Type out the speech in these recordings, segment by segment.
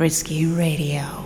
Risky Radio.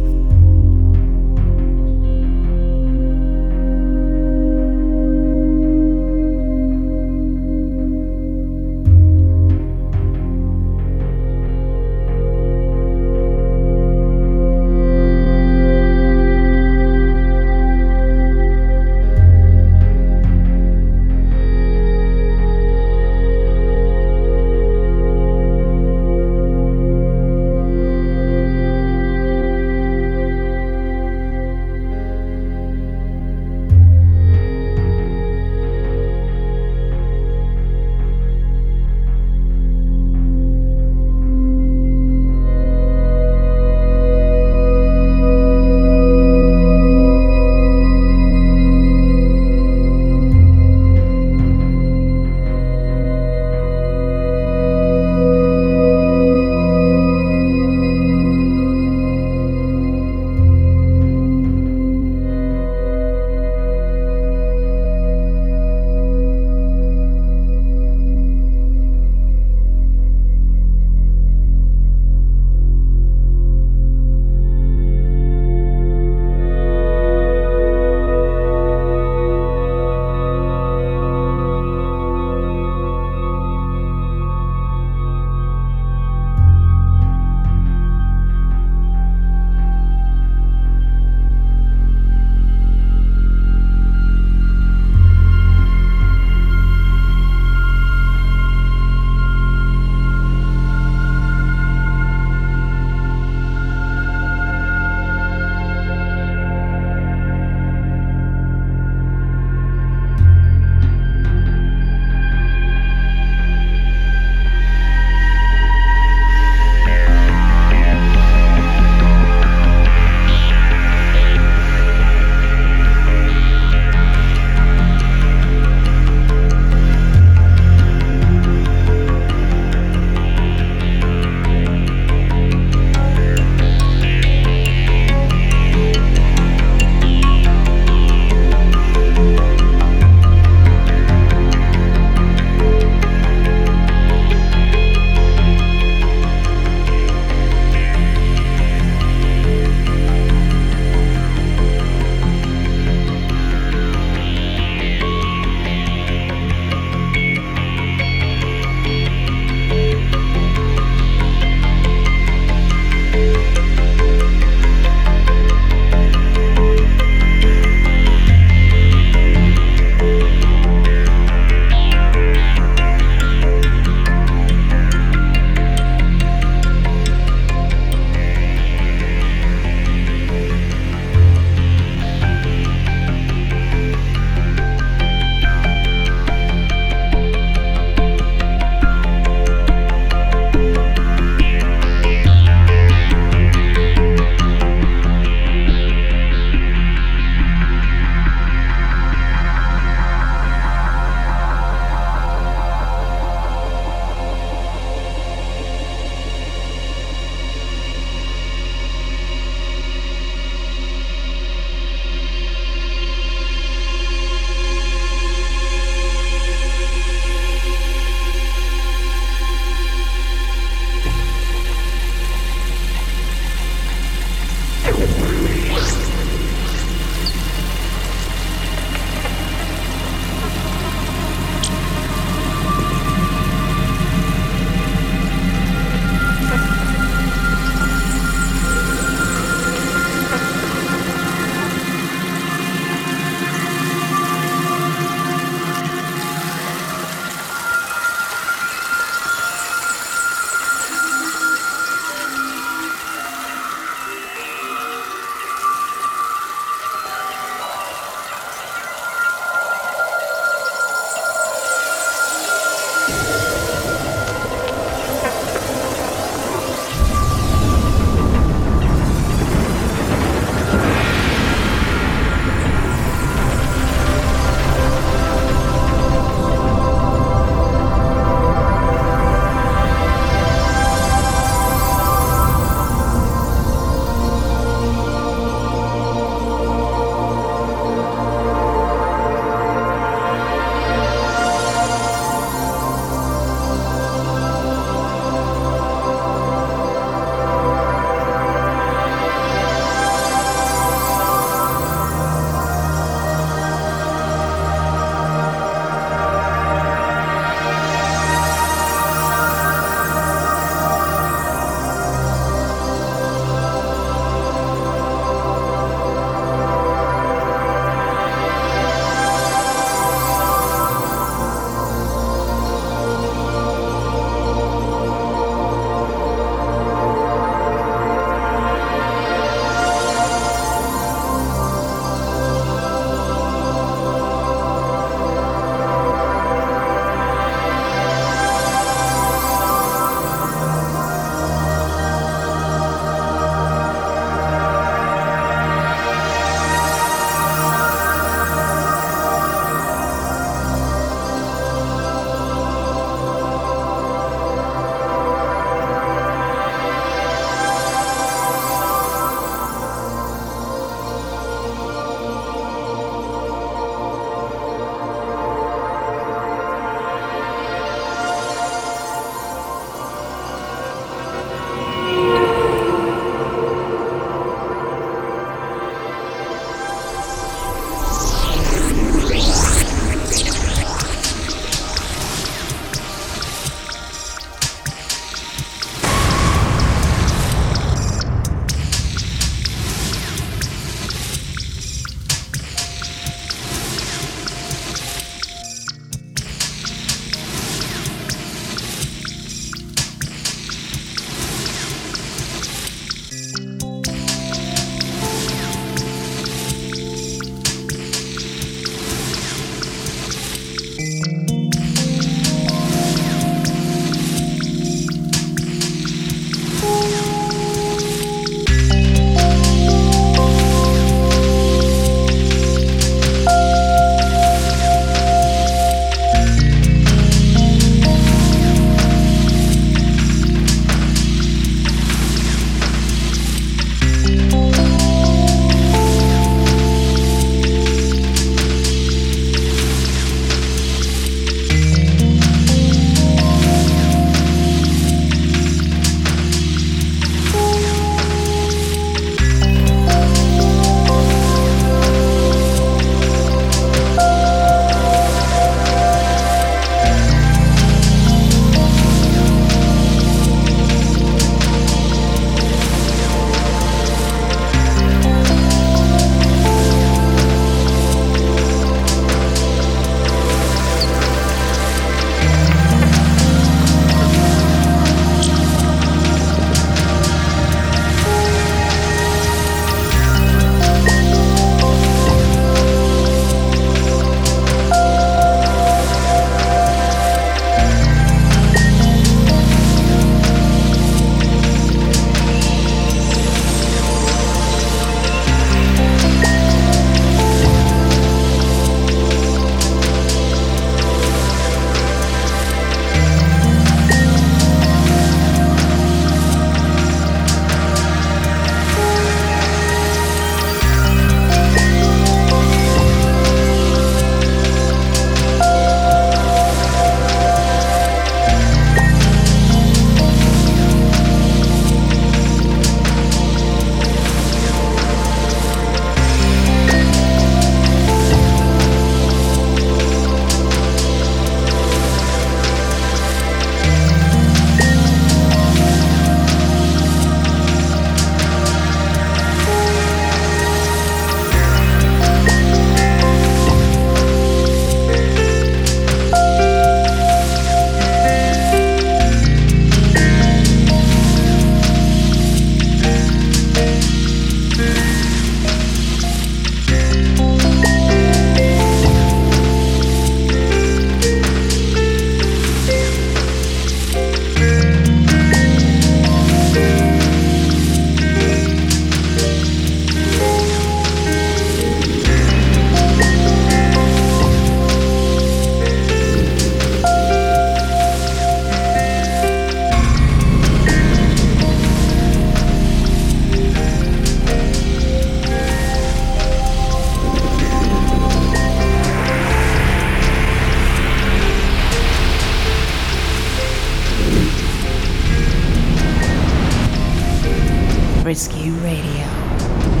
Frisky Radio.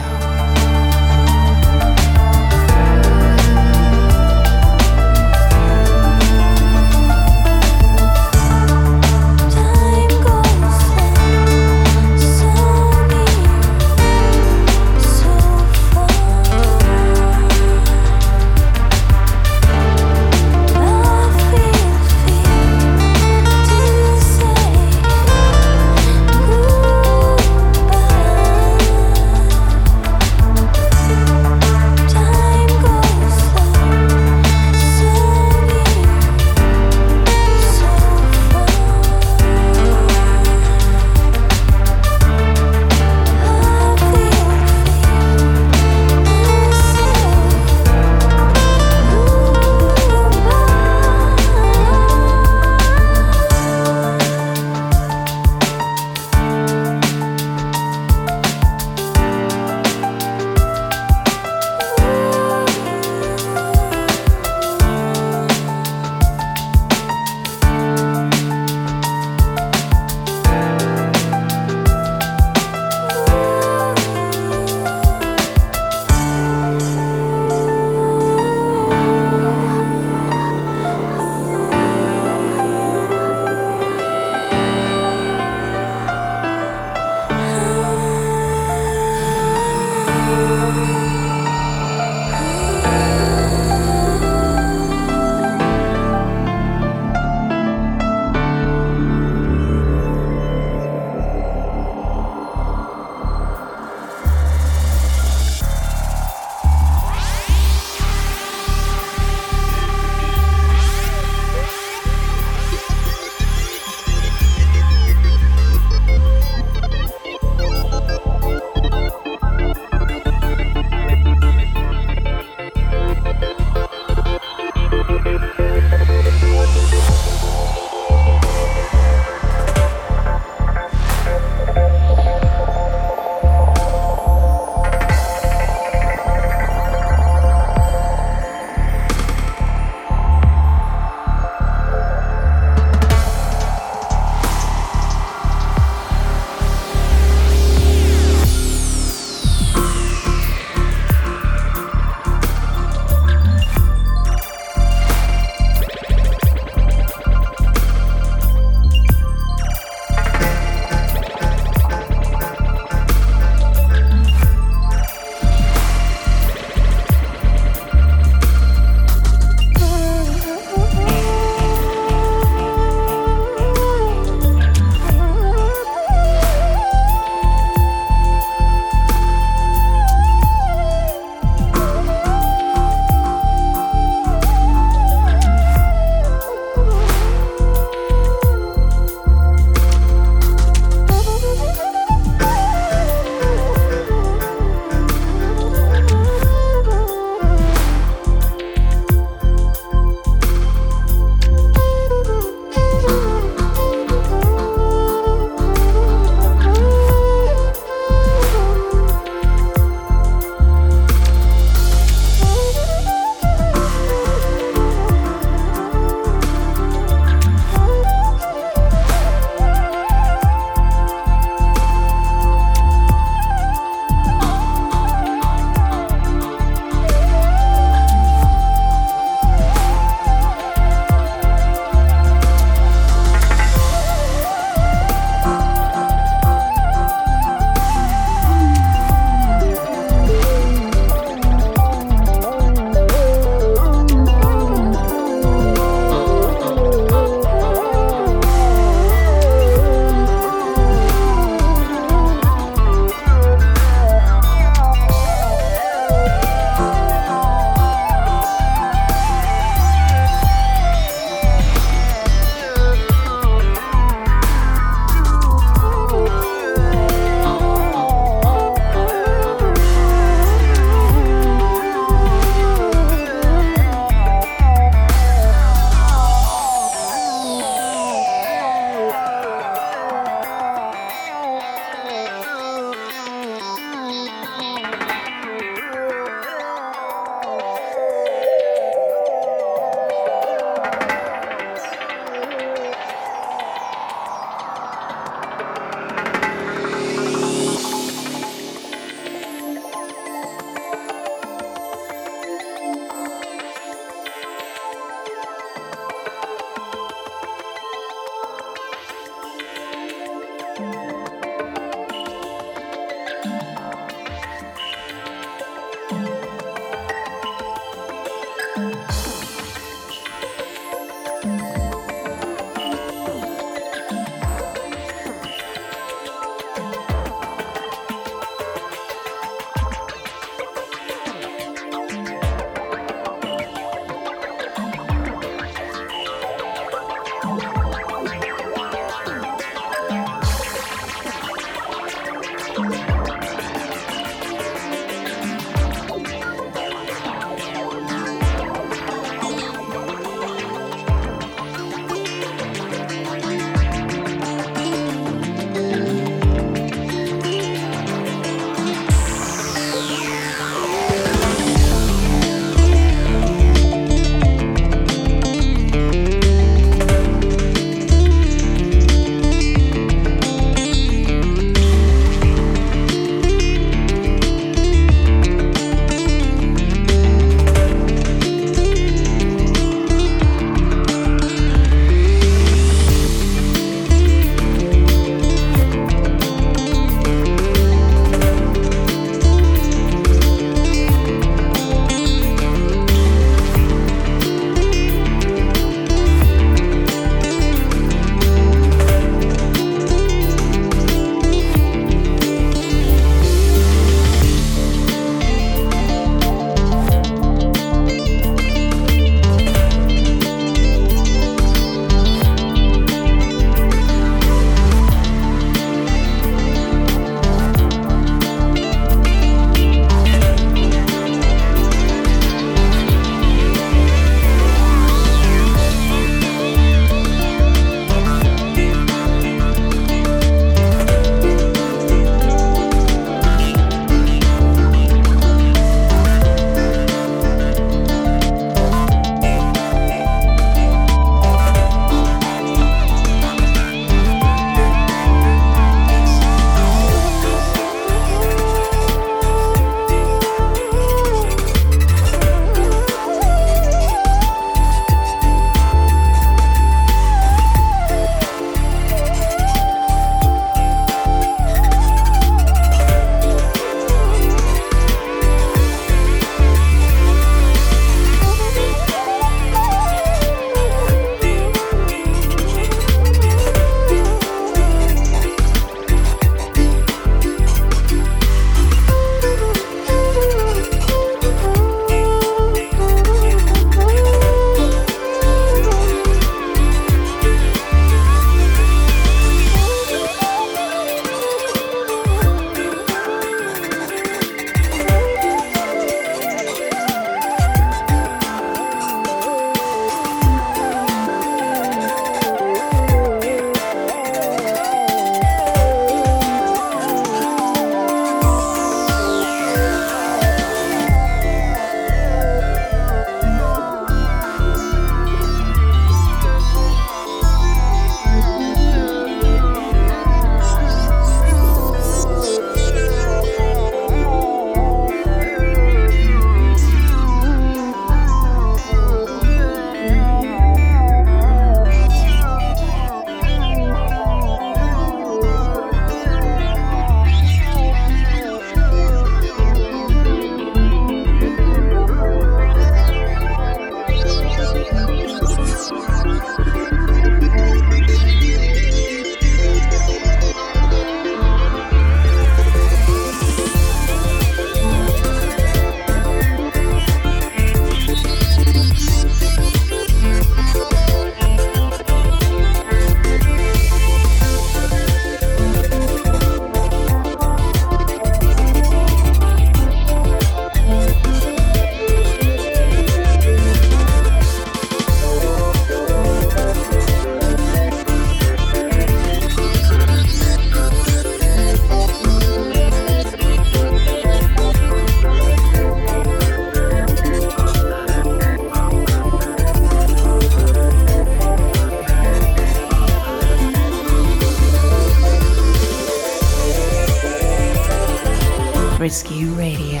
Frisky Radio.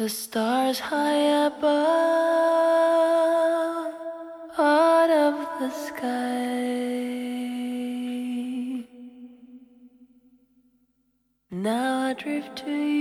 The stars high above, out of the sky. Now I drift to you.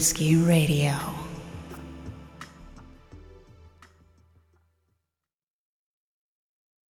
whiskey.